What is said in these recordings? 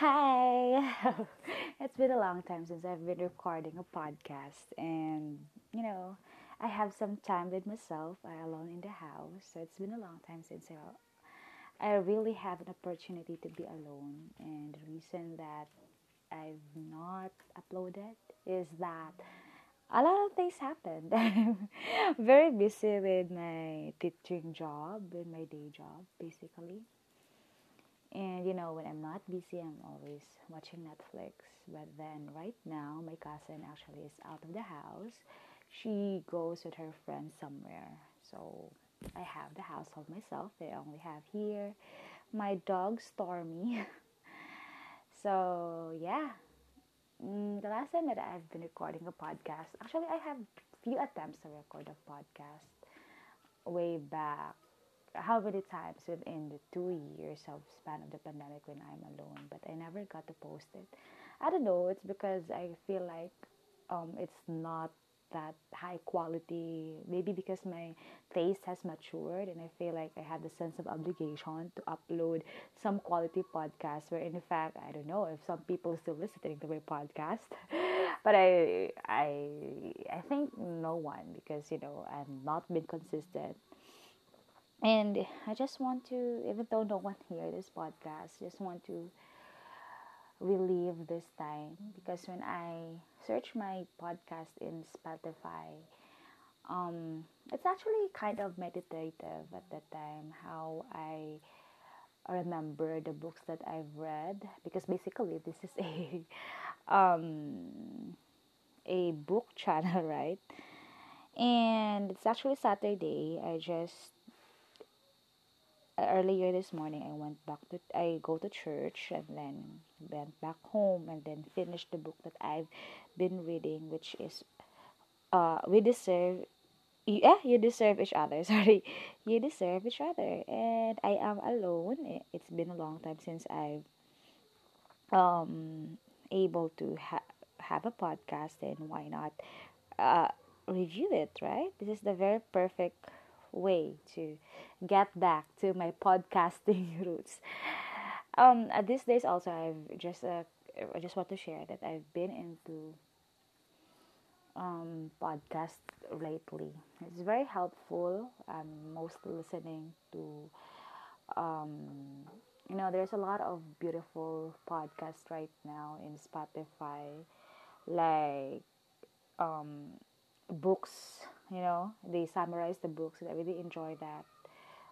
Hi! it's been a long time since I've been recording a podcast, and you know, I have some time with myself. I alone in the house, so it's been a long time since I, I really have an opportunity to be alone. And the reason that I've not uploaded is that a lot of things happened. I'm very busy with my teaching job, with my day job, basically and you know, when I'm not busy, I'm always watching Netflix. But then right now, my cousin actually is out of the house. She goes with her friends somewhere. So I have the household myself. I only have here my dog Stormy. so yeah, mm, the last time that I've been recording a podcast, actually I have few attempts to record a podcast way back how many times within the two years of span of the pandemic when I'm alone, but I never got to post it. I don't know. It's because I feel like um, it's not that high quality. Maybe because my taste has matured, and I feel like I have the sense of obligation to upload some quality podcast. Where in fact, I don't know if some people still listening to my podcast, but I I I think no one because you know I've not been consistent and I just want to, even though no one hear this podcast, just want to relieve this time because when I search my podcast in Spotify, um, it's actually kind of meditative at that time how I remember the books that I've read because basically this is a um, a book channel, right? And it's actually Saturday. I just earlier this morning I went back to I go to church and then went back home and then finished the book that I've been reading which is uh we deserve yeah you deserve each other sorry. You deserve each other and I am alone. It's been a long time since I've um able to ha- have a podcast and why not uh review it right? This is the very perfect way to get back to my podcasting roots. Um, at these days, also, I've just uh, I just want to share that I've been into um, podcast lately. It's very helpful. I'm mostly listening to, um, you know, there's a lot of beautiful podcasts right now in Spotify, like um, books you know they summarize the books i really enjoy that.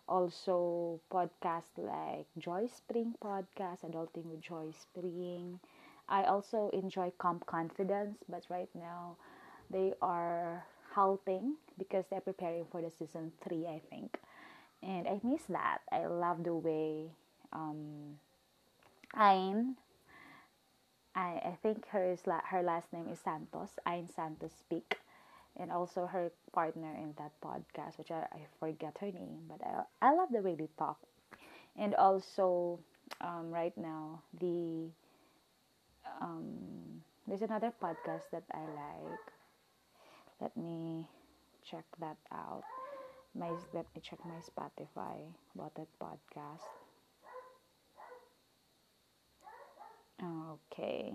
Also podcasts like Joyce Pring podcast adulting with Joyce Pring. I also enjoy comp confidence but right now they are halting because they're preparing for the season three i think. And i miss that. I love the way um Ayn, I, I think her, is la- her last name is Santos, Ayn Santos speak and also her partner in that podcast, which I, I forget her name, but I, I love the way they talk. And also, um, right now, the um, there's another podcast that I like. Let me check that out. My let me check my Spotify about that podcast. Okay.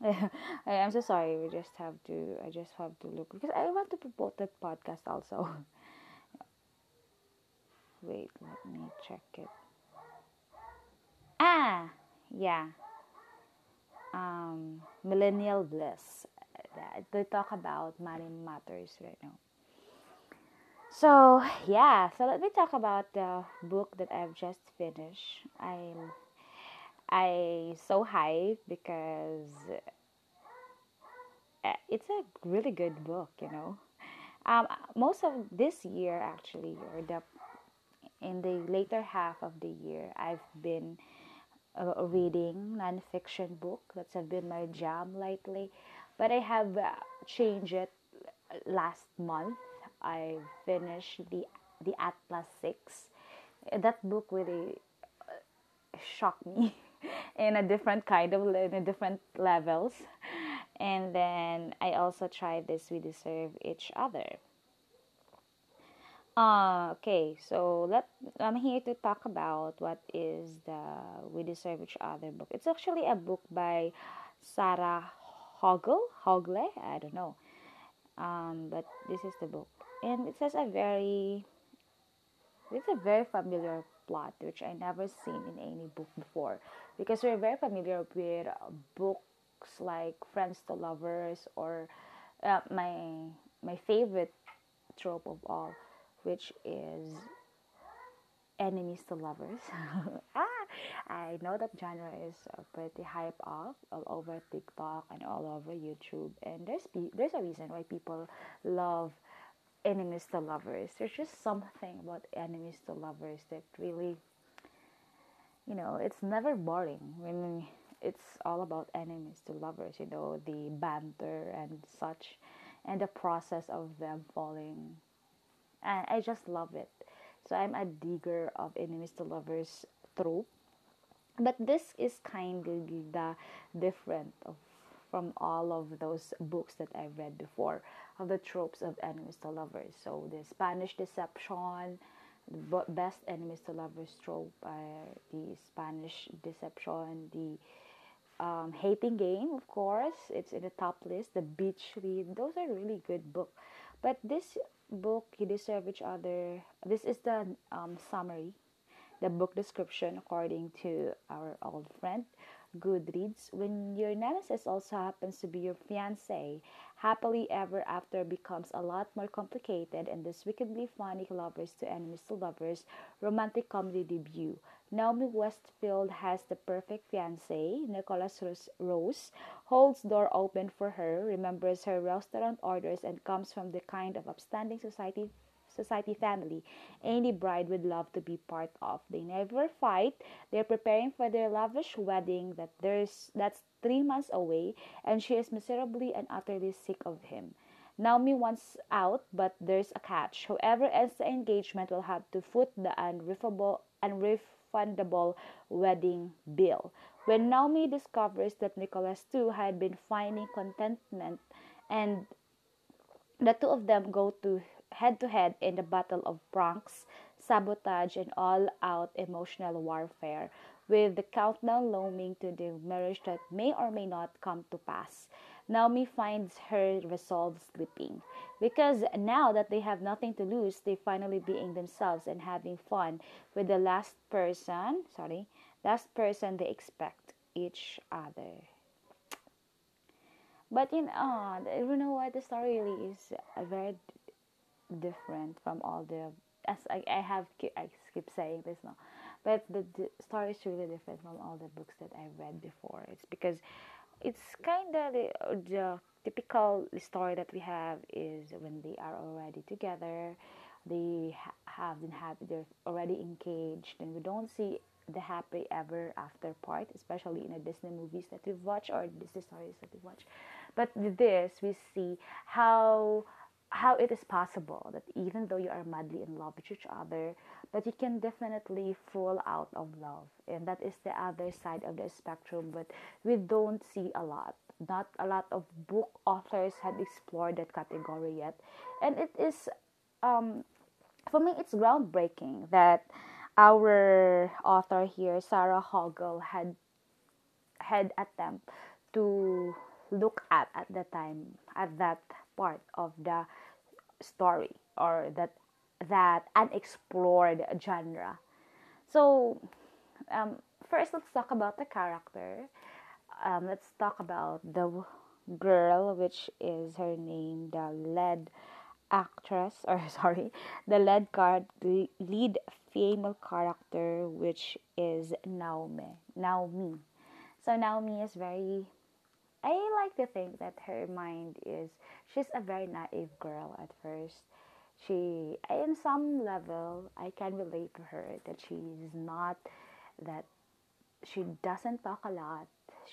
I am so sorry. We just have to. I just have to look because I want to promote that podcast also. Wait, let me check it. Ah, yeah. Um, millennial bliss. They talk about money matters right now. So yeah, so let me talk about the book that I've just finished. I'm I so hyped because uh, it's a really good book, you know. Um, most of this year, actually, or the in the later half of the year, I've been uh, reading nonfiction book. That's have been my jam lately, but I have uh, changed it last month. I finished the the Atlas Six. That book really uh, shocked me. in a different kind of in a different levels and then i also tried this we deserve each other Uh, okay, so let I'm here to talk about what is the We Deserve Each Other book. It's actually a book by Sarah Hoggle, Hogle, I don't know. Um, but this is the book, and it says a very, it's a very familiar plot which I never seen in any book before, because we're very familiar with books like Friends to Lovers or uh, my my favorite trope of all, which is enemies to lovers. ah, I know that genre is pretty hype up all over TikTok and all over YouTube, and there's there's a reason why people love enemies to lovers. There's just something about enemies to lovers that really, you know, it's never boring when it's all about enemies to lovers. You know, the banter and such, and the process of them falling, and I just love it so I'm a digger of enemies to lovers trope. But this is kind of the different of from all of those books that I've read before of the tropes of enemies to lovers. So the Spanish deception, the best enemies to lovers trope are the Spanish deception, the um, hating game, of course, it's in the top list. The beach read, those are really good books. But this book you deserve each other this is the um, summary the book description according to our old friend goodreads when your nemesis also happens to be your fiance happily ever after becomes a lot more complicated and this wickedly funny lovers to enemies to lovers romantic comedy debut Naomi Westfield has the perfect fiance. Nicholas Rose holds door open for her, remembers her restaurant orders, and comes from the kind of upstanding society society family any bride would love to be part of. They never fight. They're preparing for their lavish wedding that there's that's three months away, and she is miserably and utterly sick of him. Naomi wants out, but there's a catch. Whoever ends the engagement will have to foot the unriffable, unriff refundable wedding bill. When Naomi discovers that Nicholas too had been finding contentment and the two of them go to head to head in the battle of pranks, sabotage, and all out emotional warfare, with the countdown looming to the marriage that may or may not come to pass. Naomi finds her resolve slipping. Because now that they have nothing to lose, they finally being themselves and having fun with the last person, sorry, last person they expect each other. But you know, uh, you know what? The story really is very different from all the. As I, I have, I keep saying this now, but the, the story is really different from all the books that I've read before. It's because it's kind of the, the typical story that we have is when they are already together they ha- have been happy they're already engaged and we don't see the happy ever after part especially in the disney movies that we watch or disney stories that we watch but with this we see how how it is possible that even though you are madly in love with each other that you can definitely fall out of love. And that is the other side of the spectrum but we don't see a lot. Not a lot of book authors have explored that category yet. And it is um, for me it's groundbreaking that our author here sarah hoggle had had attempt to look at at the time at that part of the story or that that unexplored genre. So, um, first, let's talk about the character. Um, let's talk about the girl, which is her name, the lead actress, or sorry, the lead card, the lead female character, which is Naomi. Naomi. So Naomi is very. I like to think that her mind is. She's a very naive girl at first. She in some level i can relate to her that she's not that she doesn't talk a lot.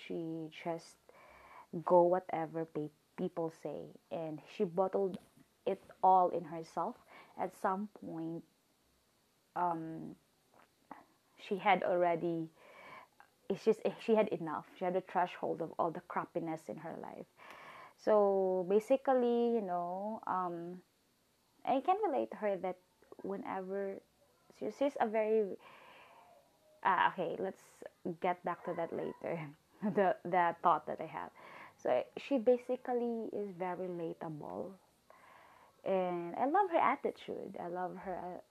She just go whatever pe- people say. And she bottled it all in herself. At some point um she had already it's just she had enough. She had a threshold of all the crappiness in her life. So basically you know um I can relate to her that whenever she's, a very uh, okay let's get back to that later the the thought that i have so she basically is very relatable. And i love her attitude. I love her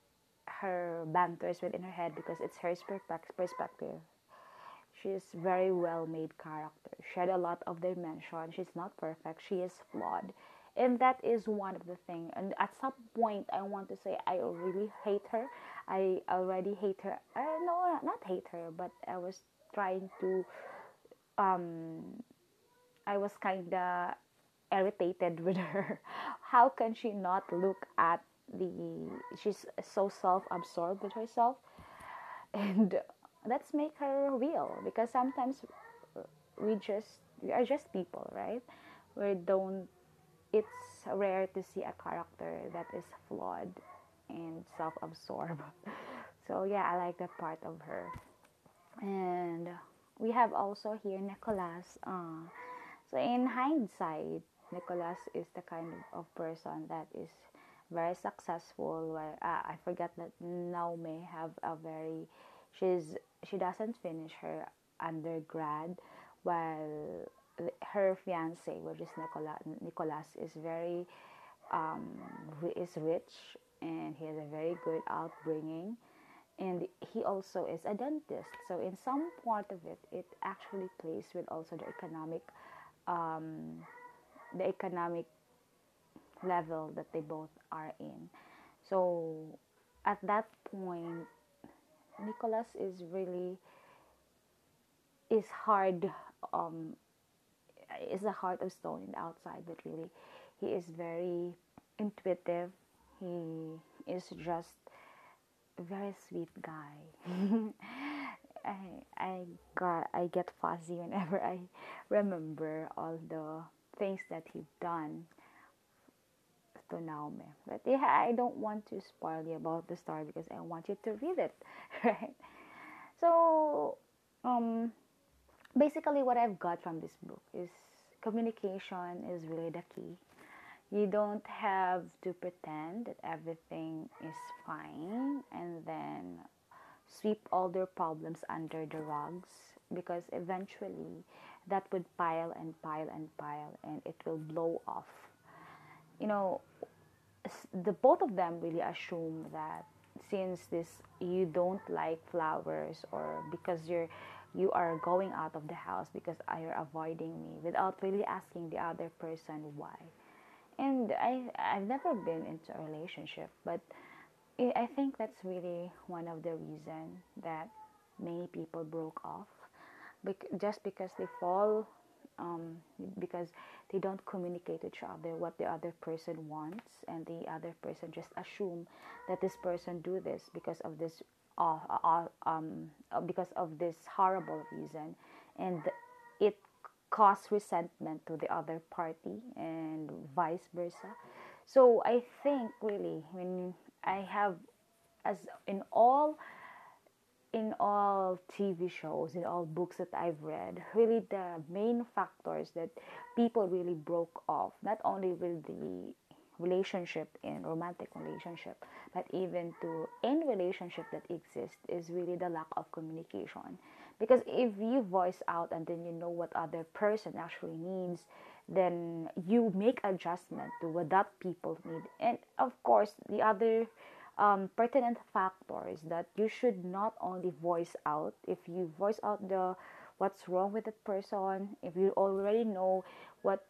her banters within her head because it's her perspective she's very well made character. She had a lot of dimension she's not perfect. She is flawed. And that is one of the thing. And at some point i want to say i really hate her. I already hate her. Uh, no not hate her but i was trying to um i was kind of irritated with her. How can she not look at the she's so self-absorbed with herself? And let's make her real because sometimes we just we are just people right? We don't it's rare to see a character that is flawed and self-absorbed. So yeah i like that part of her. And we have also here nicholas uh, so in hindsight nicholas is the kind of person that is very successful where uh, i forget that naomi have a very she's she doesn't finish her undergrad while her fiance, which is Nicola, Nicholas, is very um, is rich and he has a very good upbringing, and he also is a dentist. So in some part of it, it actually plays with also the economic, um, the economic level that they both are in. So at that point, Nicholas is really is hard um, is a heart of stone in the outside, but really, he is very intuitive. He is just a very sweet guy. I I got I get fuzzy whenever I remember all the things that he done to Naomi. But yeah, I don't want to spoil you about the story because I want you to read it, right? So, um, basically what I've got from this book is communication is really the key. You don't have to pretend that everything is fine and then sweep all their problems under the rugs because eventually that would pile and pile and pile and it will blow off. You know, the both of them really assume that since this you don't like flowers or because you're you are going out of the house because you're avoiding me without really asking the other person why. And I, I've never been into a relationship, but I think that's really one of the reasons that many people broke off, just because they fall, um, because they don't communicate each other what the other person wants, and the other person just assume that this person do this because of this uh, uh, um, uh, because of this horrible reason and it caused resentment to the other party and vice versa. So i think really when i have as in all in all tv shows in all books that i've read really the main factors that people really broke off not only with the relationship in romantic relationship but even to any relationship that exists is really the lack of communication. Because if you voice out and then you know what other person actually needs then you make adjustment to what that people need. And of course the other um, pertinent factors that you should not only voice out. If you voice out the what's wrong with that person if you already know what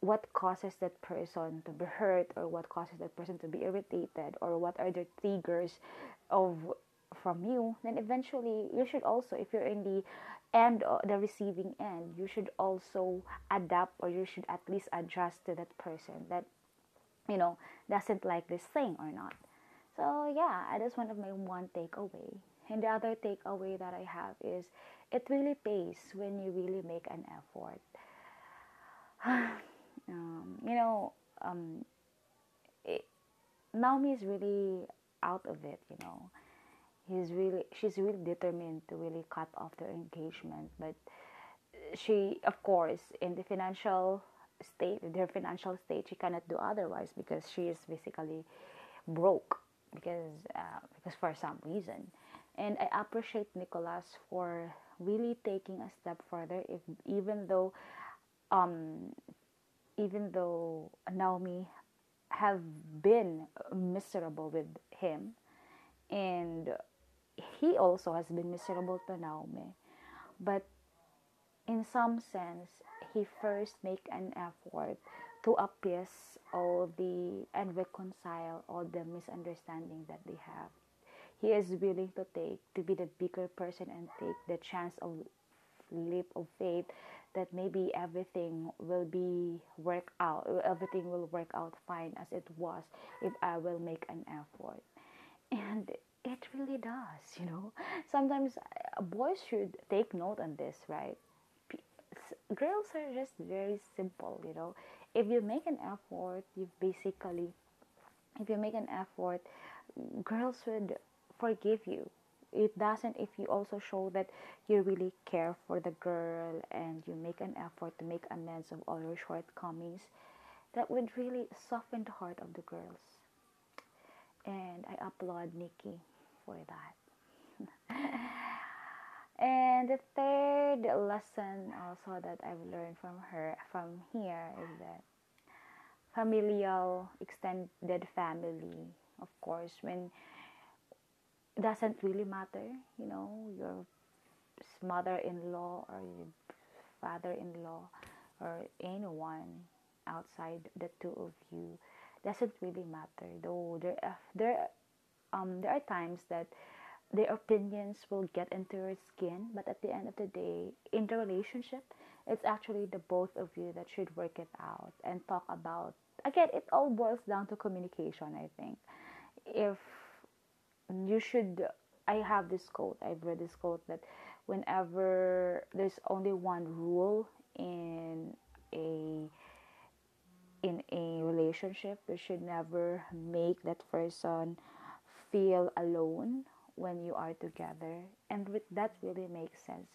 what causes that person to be hurt or what causes that person to be irritated or what are the triggers of from you then eventually you should also if you're in the end the receiving end you should also adapt or you should at least adjust to that person that you know doesn't like this thing or not so yeah that's one of my one takeaway and the other takeaway that i have is it really pays when you really make an effort um, you know, um, it, Naomi is really out of it. You know, he's really she's really determined to really cut off their engagement, but she, of course, in the financial state, their financial state, she cannot do otherwise because she is basically broke. Because uh, because for some reason. And I appreciate Nicholas for really taking a step further if even though um even though Naomi have been miserable with him and he also has been miserable to Naomi. But in some sense he first make an effort to appease all the and reconcile all the misunderstanding that they have. He is willing to take to be the bigger person and take the chance of leap of faith that maybe everything will be work out everything will work out fine as it was if i will make an effort. And it really does you know. Sometimes uh, boys should take note on this right girls are just very simple you know. If you make an effort you basically if you make an effort girls would forgive you. It doesn't if you also show that you really care for the girl and you make an effort to make amends of all your shortcomings that would really soften the heart of the girls. And i applaud nikki for that and the third lesson also that i've learned from her from here is that familial extended family of course when it doesn't really matter, you know, your mother-in-law or your father-in-law or anyone outside the two of you doesn't really matter. Though there, there, um, there are times that their opinions will get into your skin, but at the end of the day, in the relationship, it's actually the both of you that should work it out and talk about. Again, it all boils down to communication. I think if you should i have this quote i've read this quote that whenever there's only one rule in a in a relationship you should never make that person feel alone when you are together and with that really makes sense.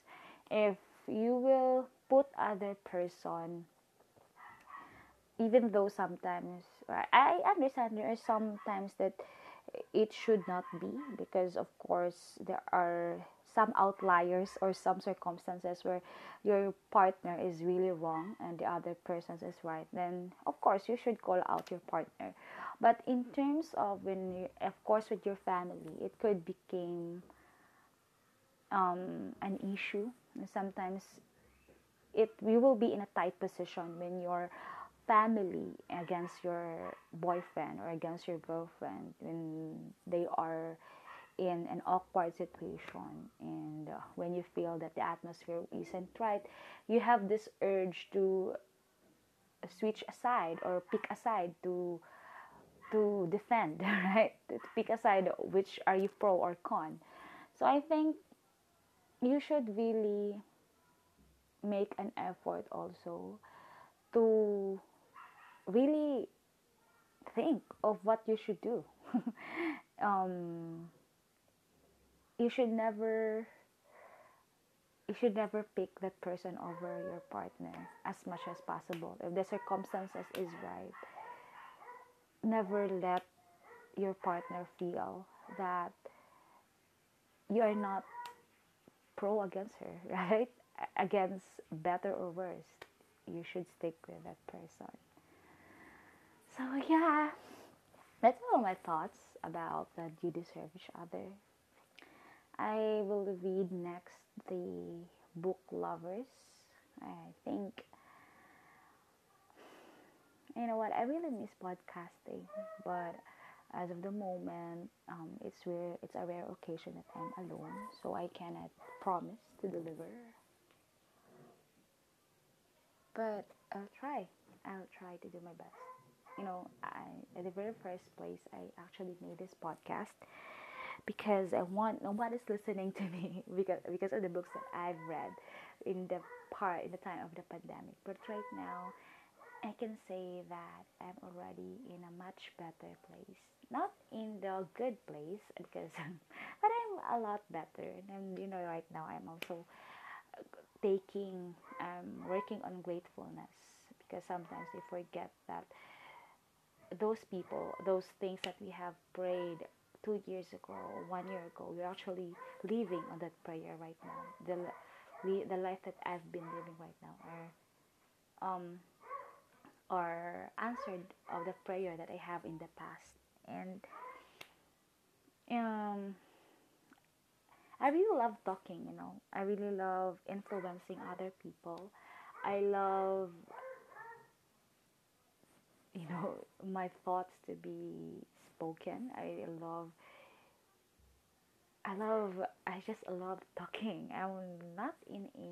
If you will put other person even though sometimes i understand there are sometimes that it should not be because of course there are some outliers or some circumstances where your partner is really wrong and the other person is right then of course you should call out your partner. But in terms of when you, of course with your family it could become um, an issue. Sometimes it we will be in a tight position when you're family against your boyfriend or against your girlfriend when they are in an awkward situation. And uh, when you feel that the atmosphere isn't right you have this urge to switch aside or pick aside to to defend right? To pick aside which are you pro or con. So i think you should really make an effort also to really think of what you should do. um, you should never you should never pick that person over your partner as much as possible. If the circumstances is right, never let your partner feel that you are not pro against her, right? Against better or worse. You should stick with that person. So yeah, that's all my thoughts about that you deserve each other. I will read next the book lovers. I think you know what I really miss podcasting, but as of the moment, um, it's rare. It's a rare occasion that I'm alone, so I cannot promise to deliver. But I'll try. I'll try to do my best you know, I, at the very first place, I actually made this podcast because I want nobody's listening to me because because of the books that I've read in the part in the time of the pandemic. But right now, I can say that I'm already in a much better place. Not in the good place because, but I'm a lot better. And you know, right now I'm also taking, um, working on gratefulness because sometimes we forget that those people, those things that we have prayed two years ago, or one year ago, we're actually living on that prayer right now. The the life that I've been living right now are um are answered of the prayer that I have in the past. And um I really love talking, you know. I really love influencing other people. I love you know my thoughts to be spoken. I love I love I just love talking. I'm not in a,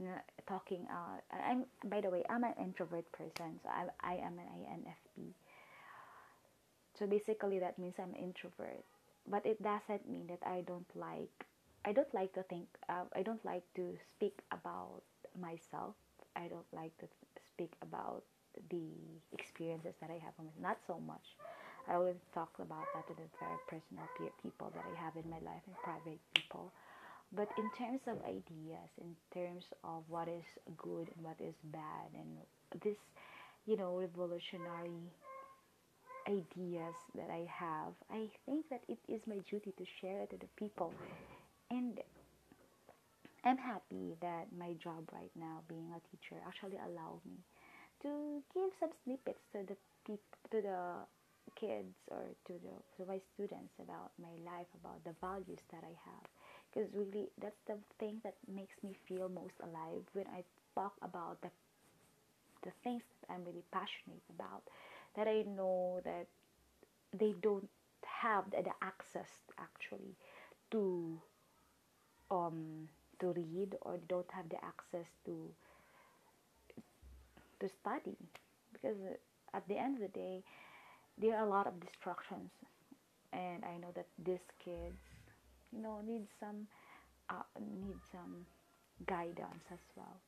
in a talking out. I'm by the way, I'm an introvert person, so I I am an INFP. So basically that means I'm introvert. But it doesn't mean that I don't like I don't like to think uh, I don't like to speak about myself. I don't like to speak about the experiences that I have. Not so much. I always talk about that to the very personal people that I have in my life and private people. But in terms of ideas, in terms of what is good and what is bad, and this, you know, revolutionary ideas that I have, I think that it is my duty to share it to the people. And I'm happy that my job right now, being a teacher, actually allowed me to give some snippets to the people, to the kids or to the to my students about my life, about the values that I have. Because really, that's the thing that makes me feel most alive when I talk about the the things that I'm really passionate about. That I know that they don't have the, the access actually to um to read or don't have the access to to study because at the end of the day there are a lot of distractions. And i know that these kids you know need some uh, need some guidance as well.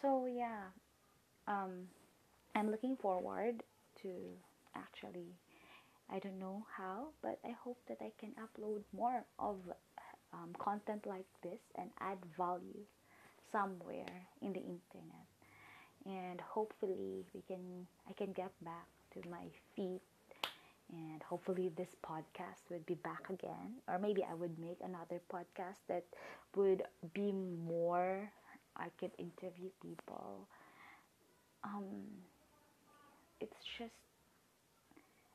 So yeah um, i'm looking forward to actually i don't know how but i hope that i can upload more of um, content like this and add value somewhere in the internet and hopefully we can i can get back to my feet. And hopefully this podcast would be back again or maybe i would make another podcast that would be more i could interview people. Um it's just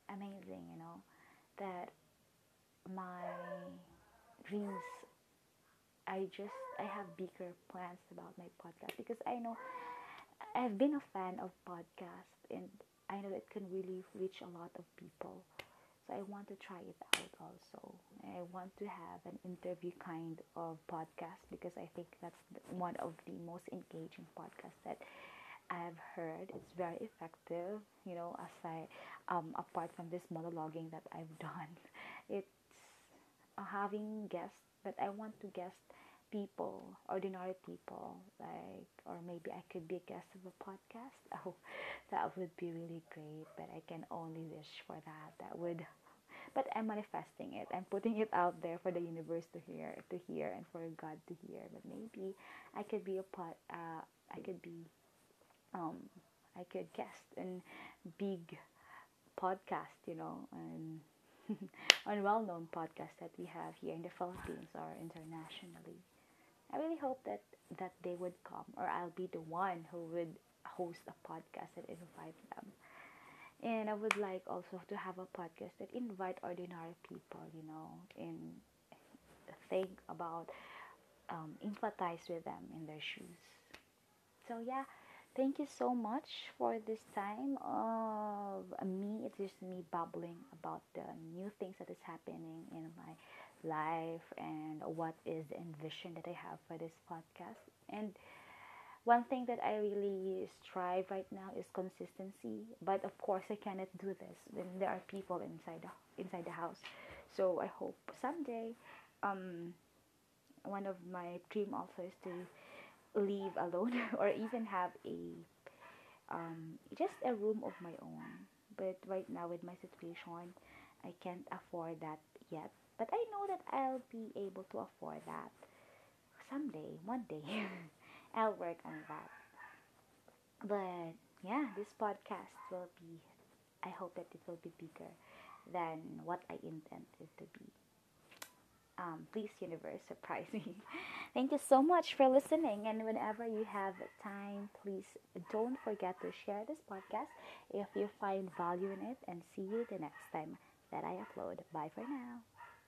amazing you know that my dreams i just i have bigger plans about my podcast because i know i've been a fan of podcasts and I know it can really reach a lot of people. So I want to try it out also. I want to have an interview kind of podcast because I think that's one of the most engaging podcasts that I've heard. It's very effective, you know, as I um apart from this monologuing that I've done. It's uh, having guests, but I want to guest people, ordinary people, like, or maybe I could be a guest of a podcast. Oh, that would be really great, but I can only wish for that. That would, but I'm manifesting it. I'm putting it out there for the universe to hear, to hear, and for God to hear. But maybe I could be a pot. Uh, I could be, um, I could guest in big podcast, you know, and on well-known podcasts that we have here in the Philippines or internationally. I really hope that that they would come, or I'll be the one who would host a podcast and invite them. And I would like also to have a podcast that invite ordinary people, you know, and think about um, empathize with them in their shoes. So yeah, thank you so much for this time of me. It's just me babbling about the new things that is happening in my life and what is the envision that I have for this podcast. And one thing that I really strive right now is consistency. But of course, I cannot do this when there are people inside the, inside the house. So I hope someday, um, one of my dream also is to live alone or even have a um, just a room of my own. But right now, with my situation, I can't afford that yet. But I know that I'll be able to afford that someday, one day. I'll work on that. But yeah, this podcast will be, I hope that it will be bigger. than what I intended to be. Um, please, universe, surprise me. Thank you so much for listening. And whenever you have time, please don't forget to share this podcast if you find value in it. And see you the next time that I upload. Bye for now.